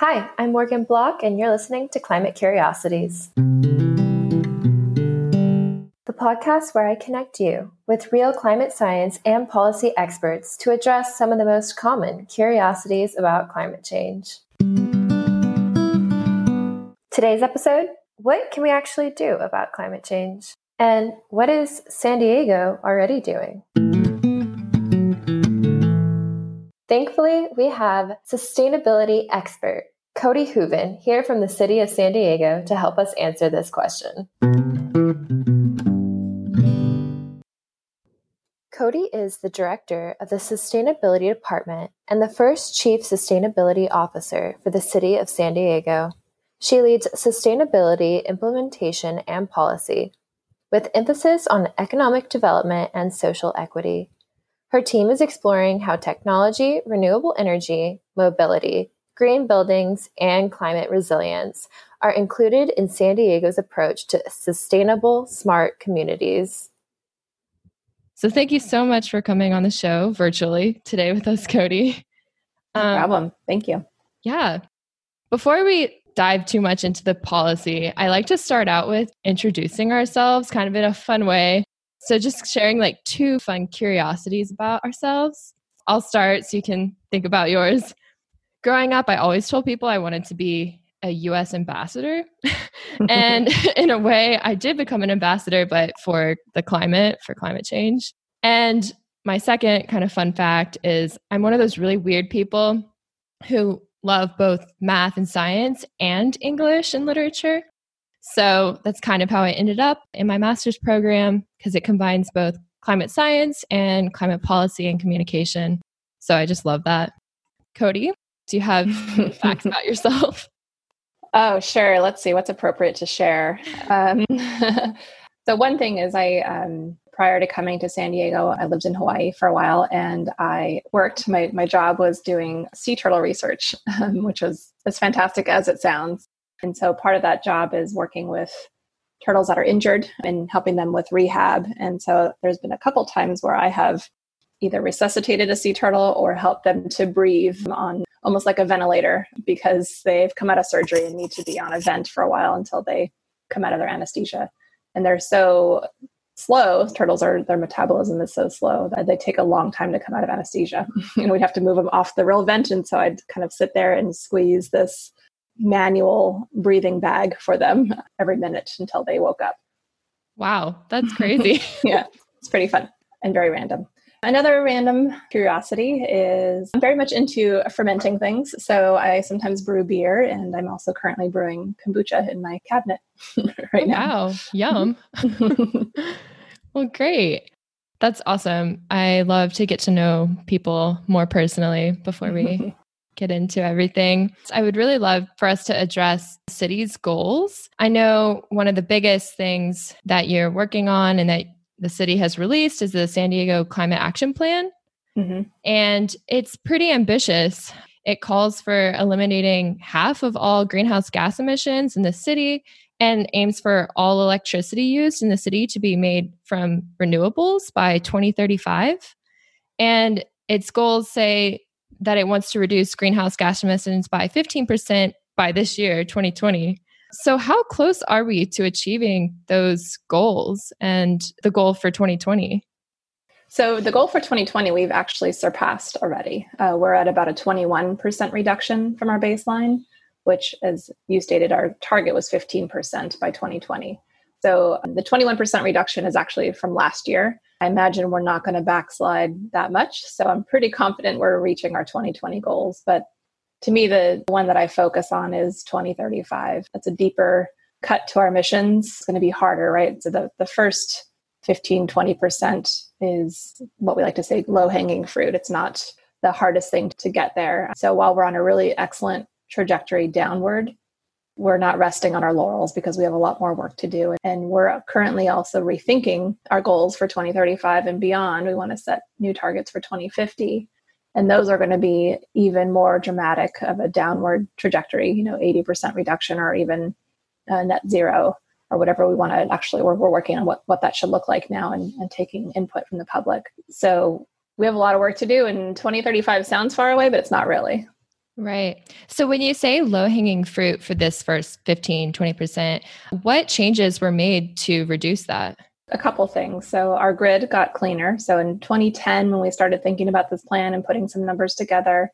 Hi, I'm Morgan Block, and you're listening to Climate Curiosities, the podcast where I connect you with real climate science and policy experts to address some of the most common curiosities about climate change. Today's episode What can we actually do about climate change? And what is San Diego already doing? Thankfully, we have sustainability expert Cody Hooven here from the city of San Diego to help us answer this question. Cody is the director of the Sustainability Department and the first Chief Sustainability Officer for the city of San Diego. She leads sustainability implementation and policy, with emphasis on economic development and social equity. Her team is exploring how technology, renewable energy, mobility, green buildings, and climate resilience are included in San Diego's approach to sustainable, smart communities. So, thank you so much for coming on the show virtually today with us, Cody. No um, problem. Thank you. Yeah. Before we dive too much into the policy, I like to start out with introducing ourselves kind of in a fun way. So, just sharing like two fun curiosities about ourselves. I'll start so you can think about yours. Growing up, I always told people I wanted to be a US ambassador. and in a way, I did become an ambassador, but for the climate, for climate change. And my second kind of fun fact is I'm one of those really weird people who love both math and science and English and literature. So that's kind of how I ended up in my master's program because it combines both climate science and climate policy and communication. So I just love that. Cody, do you have facts about yourself? Oh, sure. Let's see what's appropriate to share. Um, so, one thing is, I um, prior to coming to San Diego, I lived in Hawaii for a while, and I worked. My my job was doing sea turtle research, um, which was as fantastic as it sounds. And so, part of that job is working with turtles that are injured and helping them with rehab. And so, there's been a couple times where I have either resuscitated a sea turtle or helped them to breathe on almost like a ventilator because they've come out of surgery and need to be on a vent for a while until they come out of their anesthesia. And they're so slow, turtles are, their metabolism is so slow that they take a long time to come out of anesthesia. and we'd have to move them off the real vent. And so I'd kind of sit there and squeeze this manual breathing bag for them every minute until they woke up. Wow, that's crazy. yeah, it's pretty fun and very random. Another random curiosity is I'm very much into fermenting things. So I sometimes brew beer, and I'm also currently brewing kombucha in my cabinet right now. Wow, yum. well, great. That's awesome. I love to get to know people more personally before we get into everything. I would really love for us to address city's goals. I know one of the biggest things that you're working on and that the city has released is the San Diego Climate Action Plan. Mm-hmm. And it's pretty ambitious. It calls for eliminating half of all greenhouse gas emissions in the city and aims for all electricity used in the city to be made from renewables by 2035. And its goals say that it wants to reduce greenhouse gas emissions by 15% by this year, 2020. So, how close are we to achieving those goals and the goal for 2020? So, the goal for 2020, we've actually surpassed already. Uh, we're at about a 21% reduction from our baseline, which, as you stated, our target was 15% by 2020. So, um, the 21% reduction is actually from last year. I imagine we're not going to backslide that much. So, I'm pretty confident we're reaching our 2020 goals. But to me, the one that I focus on is 2035. That's a deeper cut to our emissions. It's going to be harder, right? So the, the first 15, 20% is what we like to say low hanging fruit. It's not the hardest thing to get there. So while we're on a really excellent trajectory downward, we're not resting on our laurels because we have a lot more work to do. And we're currently also rethinking our goals for 2035 and beyond. We want to set new targets for 2050 and those are going to be even more dramatic of a downward trajectory you know 80% reduction or even uh, net zero or whatever we want to actually we're, we're working on what, what that should look like now and, and taking input from the public so we have a lot of work to do and 2035 sounds far away but it's not really Right. So when you say low hanging fruit for this first 15, 20%, what changes were made to reduce that? A couple things. So our grid got cleaner. So in 2010, when we started thinking about this plan and putting some numbers together,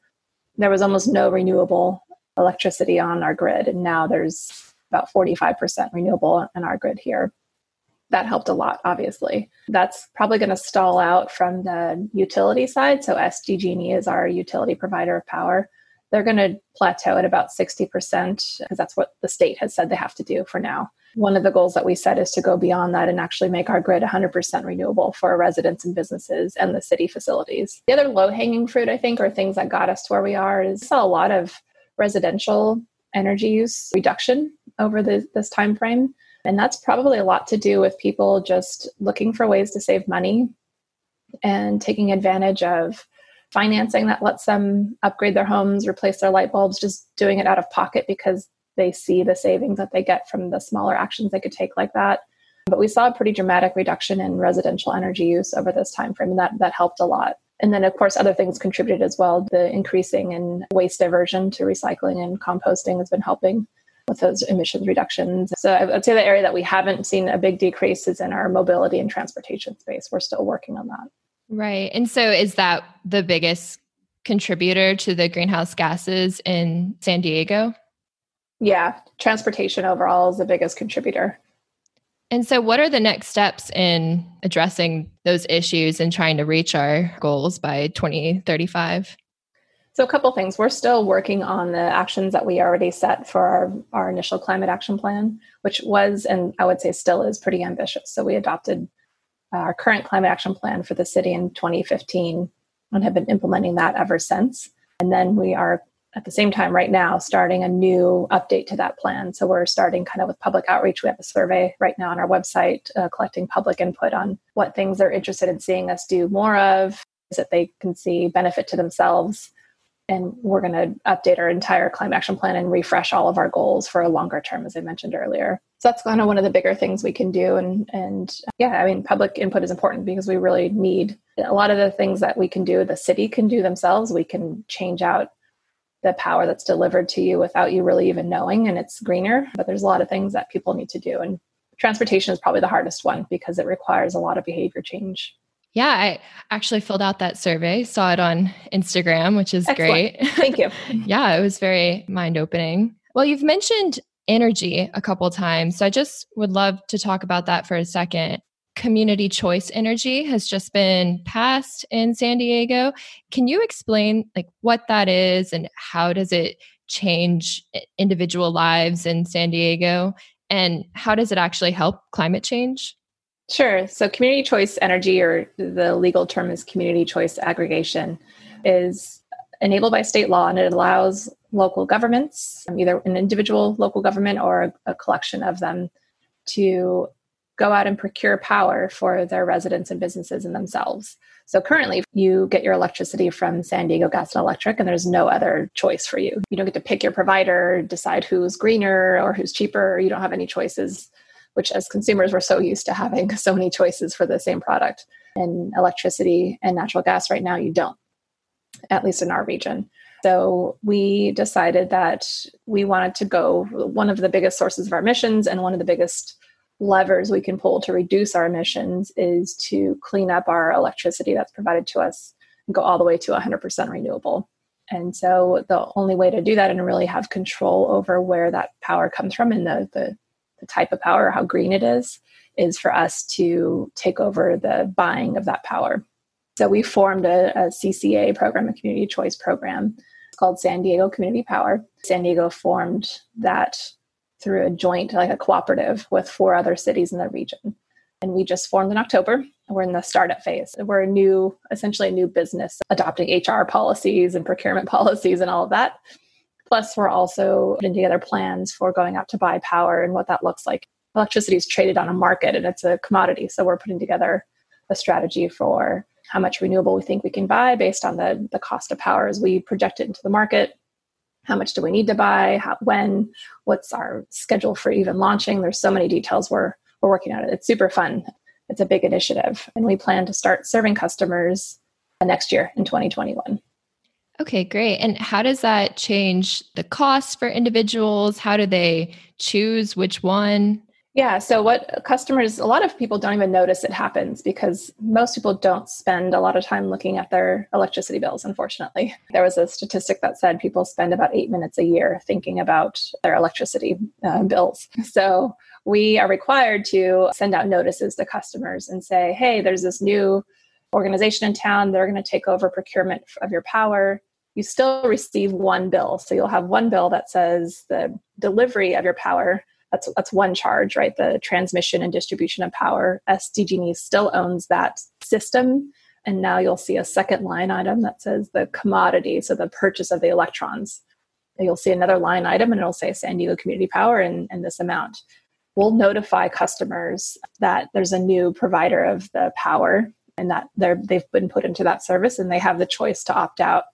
there was almost no renewable electricity on our grid. And now there's about 45% renewable in our grid here. That helped a lot, obviously. That's probably going to stall out from the utility side. So SDG&E is our utility provider of power they're going to plateau at about 60% because that's what the state has said they have to do for now. One of the goals that we set is to go beyond that and actually make our grid 100% renewable for our residents and businesses and the city facilities. The other low hanging fruit, I think, or things that got us to where we are is saw a lot of residential energy use reduction over the, this time frame. And that's probably a lot to do with people just looking for ways to save money and taking advantage of financing that lets them upgrade their homes, replace their light bulbs, just doing it out of pocket because they see the savings that they get from the smaller actions they could take like that. But we saw a pretty dramatic reduction in residential energy use over this time frame, and that, that helped a lot. And then, of course, other things contributed as well. The increasing in waste diversion to recycling and composting has been helping with those emissions reductions. So I would say the area that we haven't seen a big decrease is in our mobility and transportation space. We're still working on that. Right. And so is that the biggest contributor to the greenhouse gases in San Diego? Yeah, transportation overall is the biggest contributor. And so, what are the next steps in addressing those issues and trying to reach our goals by 2035? So, a couple things. We're still working on the actions that we already set for our, our initial climate action plan, which was, and I would say still is, pretty ambitious. So, we adopted our current climate action plan for the city in 2015 and have been implementing that ever since. And then we are at the same time right now starting a new update to that plan. So we're starting kind of with public outreach. We have a survey right now on our website uh, collecting public input on what things they're interested in seeing us do more of, that they can see benefit to themselves and we're going to update our entire climate action plan and refresh all of our goals for a longer term as i mentioned earlier so that's kind of one of the bigger things we can do and and yeah i mean public input is important because we really need a lot of the things that we can do the city can do themselves we can change out the power that's delivered to you without you really even knowing and it's greener but there's a lot of things that people need to do and transportation is probably the hardest one because it requires a lot of behavior change yeah, I actually filled out that survey, saw it on Instagram, which is Excellent. great. Thank you. yeah, it was very mind opening. Well, you've mentioned energy a couple times. So I just would love to talk about that for a second. Community choice energy has just been passed in San Diego. Can you explain like what that is and how does it change individual lives in San Diego and how does it actually help climate change? Sure. So, community choice energy, or the legal term is community choice aggregation, is enabled by state law and it allows local governments, um, either an individual local government or a, a collection of them, to go out and procure power for their residents and businesses and themselves. So currently, you get your electricity from San Diego Gas and Electric, and there's no other choice for you. You don't get to pick your provider, decide who's greener or who's cheaper, you don't have any choices which as consumers we're so used to having so many choices for the same product. And electricity and natural gas right now, you don't, at least in our region. So we decided that we wanted to go one of the biggest sources of our emissions and one of the biggest levers we can pull to reduce our emissions is to clean up our electricity that's provided to us and go all the way to 100% renewable. And so the only way to do that and really have control over where that power comes from and the, the the type of power how green it is, is for us to take over the buying of that power. So we formed a, a CCA program, a community choice program. Called San Diego Community Power. San Diego formed that through a joint, like a cooperative with four other cities in the region. And we just formed in October. We're in the startup phase. We're a new, essentially a new business, adopting HR policies and procurement policies and all of that. Plus, we're also putting together plans for going out to buy power and what that looks like. Electricity is traded on a market and it's a commodity. So we're putting together a strategy for how much renewable we think we can buy based on the, the cost of power as we project it into the market. How much do we need to buy? How, when? What's our schedule for even launching? There's so many details we're, we're working on it. It's super fun. It's a big initiative. And we plan to start serving customers next year in 2021. Okay, great. And how does that change the cost for individuals? How do they choose which one? Yeah, so what customers, a lot of people don't even notice it happens because most people don't spend a lot of time looking at their electricity bills, unfortunately. There was a statistic that said people spend about eight minutes a year thinking about their electricity uh, bills. So we are required to send out notices to customers and say, hey, there's this new organization in town, they're going to take over procurement of your power. You still receive one bill. So you'll have one bill that says the delivery of your power that's that's one charge, right? The transmission and distribution of power. SDG&E still owns that system. And now you'll see a second line item that says the commodity, so the purchase of the electrons. You'll see another line item and it'll say San Diego Community Power and, and this amount. We'll notify customers that there's a new provider of the power and that they're, they've been put into that service and they have the choice to opt out.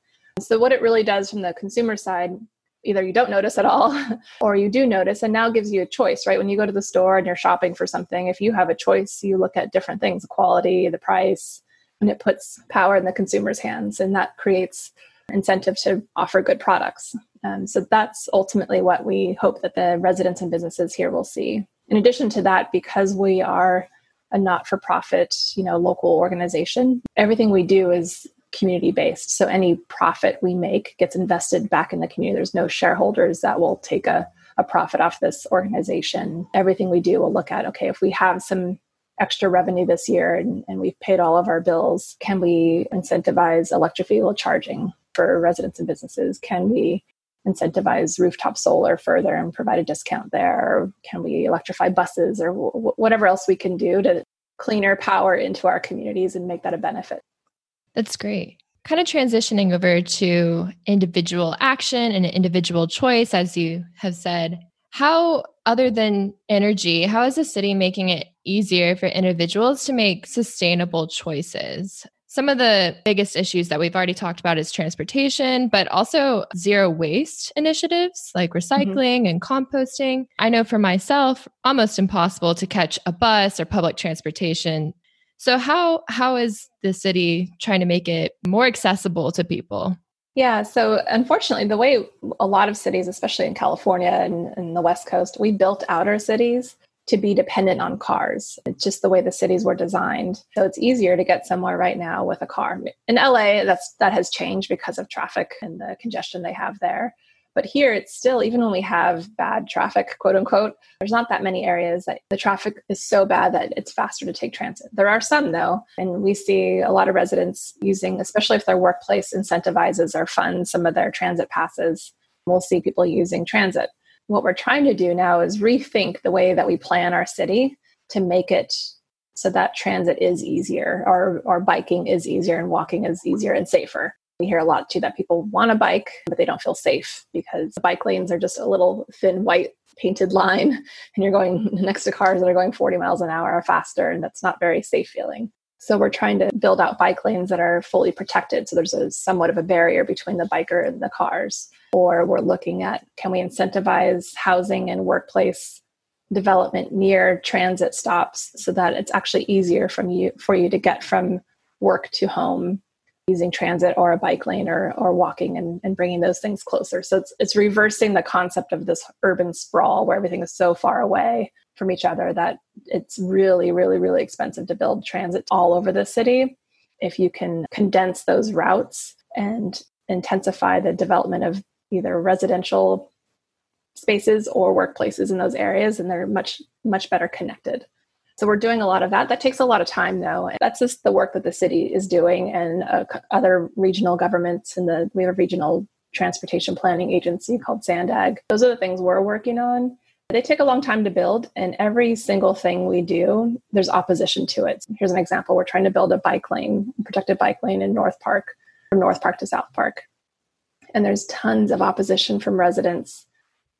So, what it really does from the consumer side either you don't notice at all or you do notice and now gives you a choice right? When you go to the store and you're shopping for something if you have a choice you look at different things the quality the price and it puts power in the consumer's hands and that creates incentive to offer good products. Um, so that's ultimately what we hope that the residents and businesses here will see. In addition to that because we are a not-for-profit you know local organization everything we do is community based. So any profit we make gets invested back in the community. There's no shareholders that will take a, a profit off this organization. Everything we do will look at okay, if we have some extra revenue this year and, and we've paid all of our bills, can we incentivize electric vehicle charging for residents and businesses? Can we incentivize rooftop solar further and provide a discount there? Can we electrify buses or w- whatever else we can do to cleaner power into our communities and make that a benefit? That's great. Kind of transitioning over to individual action and individual choice, as you have said. How, other than energy, how is the city making it easier for individuals to make sustainable choices? Some of the biggest issues that we've already talked about is transportation, but also zero waste initiatives like mm-hmm. recycling mm-hmm. and composting. I know for myself, almost impossible to catch a bus or public transportation so how how is the city trying to make it more accessible to people? Yeah, so unfortunately, the way a lot of cities, especially in California and, and the West Coast, we built outer cities to be dependent on cars. It's just the way the cities were designed. So it's easier to get somewhere right now with a car. In LA, that's that has changed because of traffic and the congestion they have there. But here it's still, even when we have bad traffic, quote unquote, there's not that many areas that the traffic is so bad that it's faster to take transit. There are some though, and we see a lot of residents using, especially if their workplace incentivizes or funds some of their transit passes, we'll see people using transit. What we're trying to do now is rethink the way that we plan our city to make it so that transit is easier or, or biking is easier and walking is easier and safer. We hear a lot too that people want a bike, but they don't feel safe because the bike lanes are just a little thin white painted line and you're going next to cars that are going 40 miles an hour or faster, and that's not very safe feeling. So we're trying to build out bike lanes that are fully protected. So there's a somewhat of a barrier between the biker and the cars. Or we're looking at can we incentivize housing and workplace development near transit stops so that it's actually easier from you for you to get from work to home using transit or a bike lane or, or walking and, and bringing those things closer. So it's, it's reversing the concept of this urban sprawl where everything is so far away from each other that it's really, really, really expensive to build transit all over the city. If you can condense those routes and intensify the development of either residential spaces or workplaces in those areas, and they're much, much better connected. So we're doing a lot of that. That takes a lot of time, though. That's just the work that the city is doing, and uh, other regional governments. And the we have a regional transportation planning agency called SANDAG. Those are the things we're working on. They take a long time to build, and every single thing we do, there's opposition to it. Here's an example: we're trying to build a bike lane, protected bike lane in North Park, from North Park to South Park, and there's tons of opposition from residents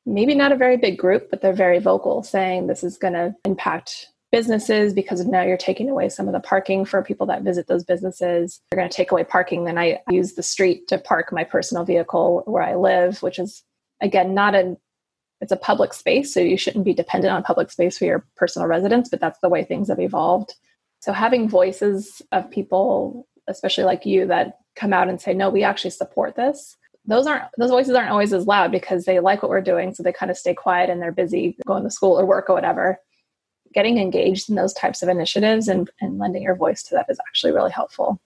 maybe not a very big group, but they're very vocal, saying this is going to impact businesses because now you're taking away some of the parking for people that visit those businesses. You're going to take away parking. Then I use the street to park my personal vehicle where I live, which is again not a it's a public space, so you shouldn't be dependent on public space for your personal residence, but that's the way things have evolved. So having voices of people, especially like you, that come out and say, no, we actually support this. Those aren't those voices aren't always as loud because they like what we're doing, so they kind of stay quiet and they're busy going to school or work or whatever. Getting engaged in those types of initiatives and, and lending your voice to that is actually really helpful.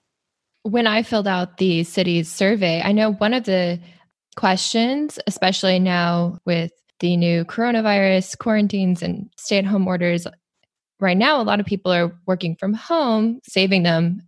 When I filled out the city's survey, I know one of the questions, especially now with the new coronavirus quarantines and stay at home orders, right now, a lot of people are working from home, saving them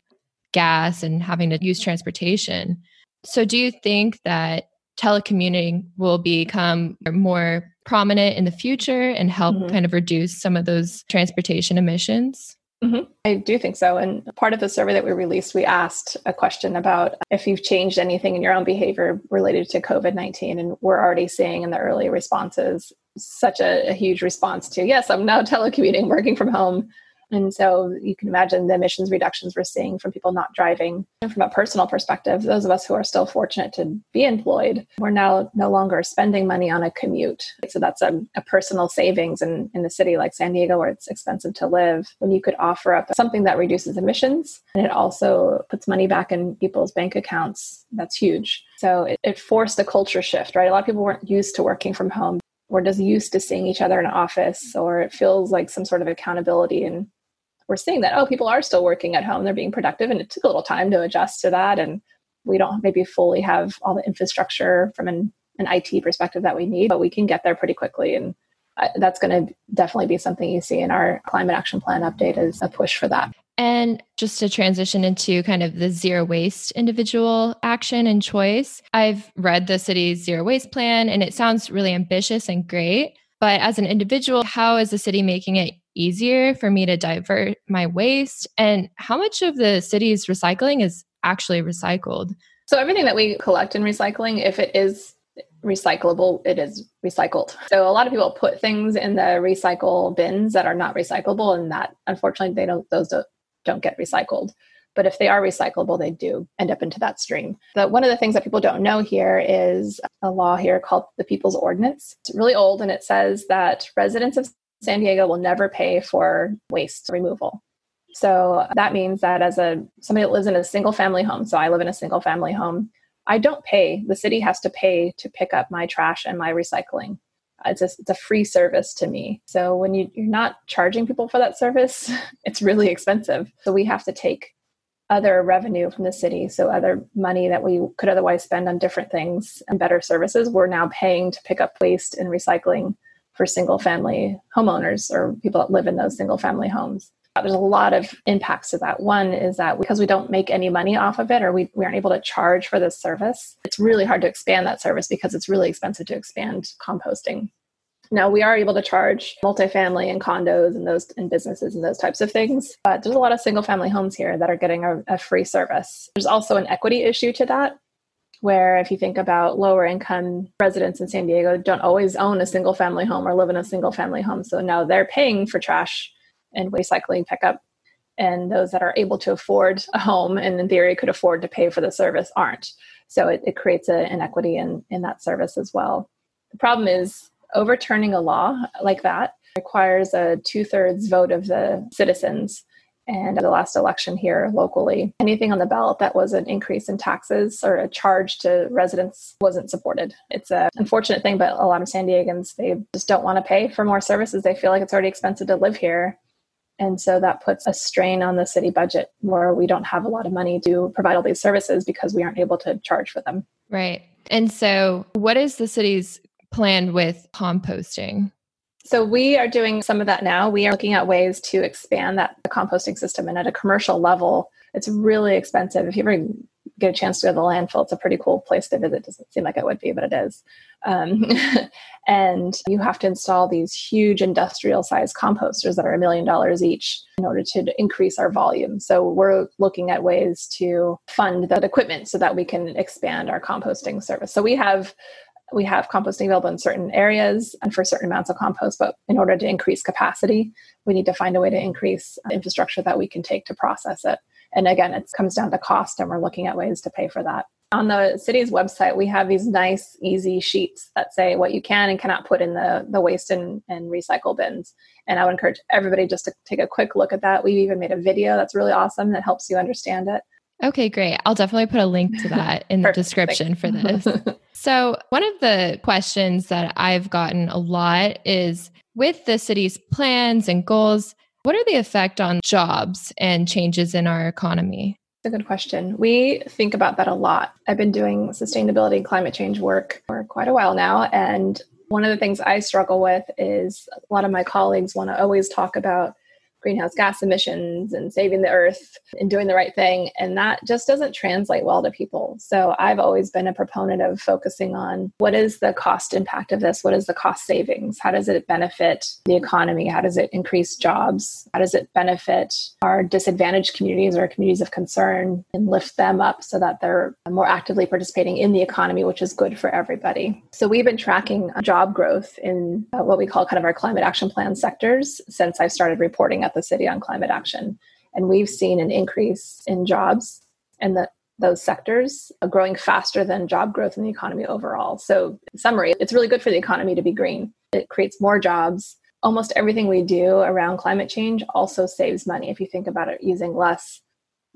gas and having to use transportation. So, do you think that telecommuting will become more prominent in the future and help mm-hmm. kind of reduce some of those transportation emissions? Mm-hmm. I do think so. And part of the survey that we released, we asked a question about if you've changed anything in your own behavior related to COVID 19. And we're already seeing in the early responses such a, a huge response to, yes, I'm now telecommuting, working from home. And so you can imagine the emissions reductions we're seeing from people not driving. And from a personal perspective, those of us who are still fortunate to be employed, we're now no longer spending money on a commute. So that's a, a personal savings in, in a city like San Diego where it's expensive to live. When you could offer up something that reduces emissions and it also puts money back in people's bank accounts, that's huge. So it, it forced a culture shift, right? A lot of people weren't used to working from home we're just used to seeing each other in office or it feels like some sort of accountability and we're seeing that oh people are still working at home they're being productive and it took a little time to adjust to that and we don't maybe fully have all the infrastructure from an, an it perspective that we need but we can get there pretty quickly and uh, that's going to definitely be something you see in our climate action plan update is a push for that and just to transition into kind of the zero waste individual action and choice, I've read the city's zero waste plan and it sounds really ambitious and great. But as an individual, how is the city making it easier for me to divert my waste? And how much of the city's recycling is actually recycled? So, everything that we collect in recycling, if it is recyclable, it is recycled. So, a lot of people put things in the recycle bins that are not recyclable, and that unfortunately, they don't, those don't, don't get recycled. But if they are recyclable, they do end up into that stream. But one of the things that people don't know here is a law here called the People's Ordinance. It's really old and it says that residents of San Diego will never pay for waste removal. So that means that as a somebody that lives in a single family home, so I live in a single family home, I don't pay. The city has to pay to pick up my trash and my recycling. It's a, it's a free service to me. So when you, you're not charging people for that service, it's really expensive. So we have to take other revenue from the city. So, other money that we could otherwise spend on different things and better services, we're now paying to pick up waste and recycling for single family homeowners or people that live in those single family homes. Uh, there's a lot of impacts to that. One is that because we don't make any money off of it or we, we aren't able to charge for this service, it's really hard to expand that service because it's really expensive to expand composting. Now we are able to charge multifamily and condos and those and businesses and those types of things, but there's a lot of single family homes here that are getting a, a free service. There's also an equity issue to that where if you think about lower income residents in San Diego don't always own a single family home or live in a single family home. So now they're paying for trash and waste recycling pickup. And those that are able to afford a home and in theory could afford to pay for the service aren't. So it, it creates an equity in, in that service as well. The problem is overturning a law like that requires a two thirds vote of the citizens. And the last election here locally, anything on the ballot that was an increase in taxes or a charge to residents wasn't supported. It's an unfortunate thing, but a lot of San Diegans, they just don't want to pay for more services. They feel like it's already expensive to live here. And so that puts a strain on the city budget where we don't have a lot of money to provide all these services because we aren't able to charge for them. Right. And so, what is the city's plan with composting? So we are doing some of that now. We are looking at ways to expand that composting system and at a commercial level, it's really expensive. If you ever get a chance to go to the landfill, it's a pretty cool place to visit. It doesn't seem like it would be, but it is. Um, and you have to install these huge industrial sized composters that are a million dollars each in order to increase our volume. So we're looking at ways to fund that equipment so that we can expand our composting service. So we have we have composting available in certain areas and for certain amounts of compost, but in order to increase capacity, we need to find a way to increase infrastructure that we can take to process it. And again, it comes down to cost, and we're looking at ways to pay for that. On the city's website, we have these nice, easy sheets that say what you can and cannot put in the, the waste and, and recycle bins. And I would encourage everybody just to take a quick look at that. We've even made a video that's really awesome that helps you understand it. Okay, great. I'll definitely put a link to that in the description for this. so, one of the questions that I've gotten a lot is with the city's plans and goals, what are the effect on jobs and changes in our economy? It's a good question. We think about that a lot. I've been doing sustainability and climate change work for quite a while now. And one of the things I struggle with is a lot of my colleagues want to always talk about greenhouse gas emissions and saving the earth and doing the right thing. And that just doesn't translate well to people. So I've always been a proponent of focusing on what is the cost impact of this? What is the cost savings? How does it benefit the economy? How does it increase jobs? How does it benefit our disadvantaged communities or communities of concern and lift them up so that they're more actively participating in the economy, which is good for everybody? So we've been tracking job growth in uh, what we call kind of our climate action plan sectors since I started reporting at the city on climate action. And we've seen an increase in jobs and the those sectors growing faster than job growth in the economy overall. So, in summary, it's really good for the economy to be green. It creates more jobs. Almost everything we do around climate change also saves money. If you think about it, using less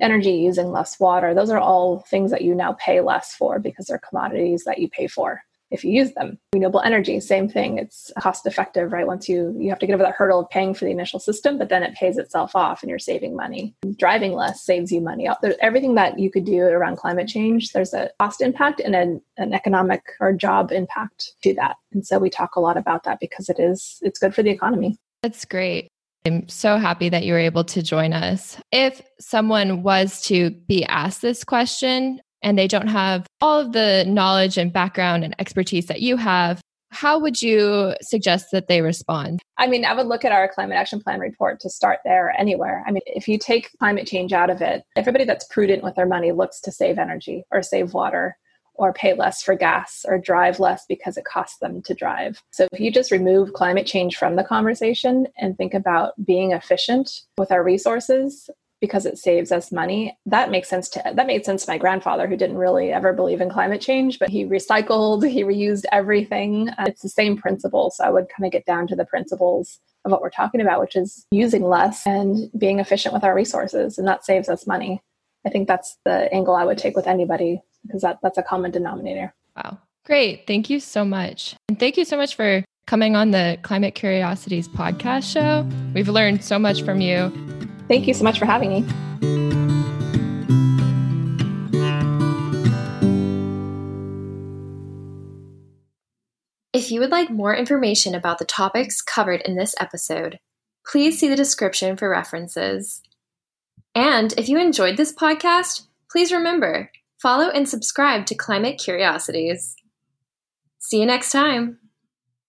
energy, using less water, those are all things that you now pay less for because they're commodities that you pay for if you use them. Renewable energy, same thing. It's cost effective, right? Once you you have to get over that hurdle of paying for the initial system, but then it pays itself off and you're saving money. Driving less saves you money. Everything that you could do around climate change, there's a cost impact and an, an economic or job impact to that. And so we talk a lot about that because it is it's good for the economy. That's great. I'm so happy that you were able to join us. If someone was to be asked this question, and they don't have all of the knowledge and background and expertise that you have, how would you suggest that they respond? I mean, I would look at our climate action plan report to start there anywhere. I mean, if you take climate change out of it, everybody that's prudent with their money looks to save energy or save water or pay less for gas or drive less because it costs them to drive. So if you just remove climate change from the conversation and think about being efficient with our resources, because it saves us money. That makes sense to that made sense to my grandfather who didn't really ever believe in climate change, but he recycled, he reused everything. Uh, it's the same principle. So I would kind of get down to the principles of what we're talking about, which is using less and being efficient with our resources, and that saves us money. I think that's the angle I would take with anybody because that, that's a common denominator. Wow. Great. Thank you so much. And thank you so much for coming on the Climate Curiosities podcast show. We've learned so much from you. Thank you so much for having me. If you would like more information about the topics covered in this episode, please see the description for references. And if you enjoyed this podcast, please remember follow and subscribe to Climate Curiosities. See you next time.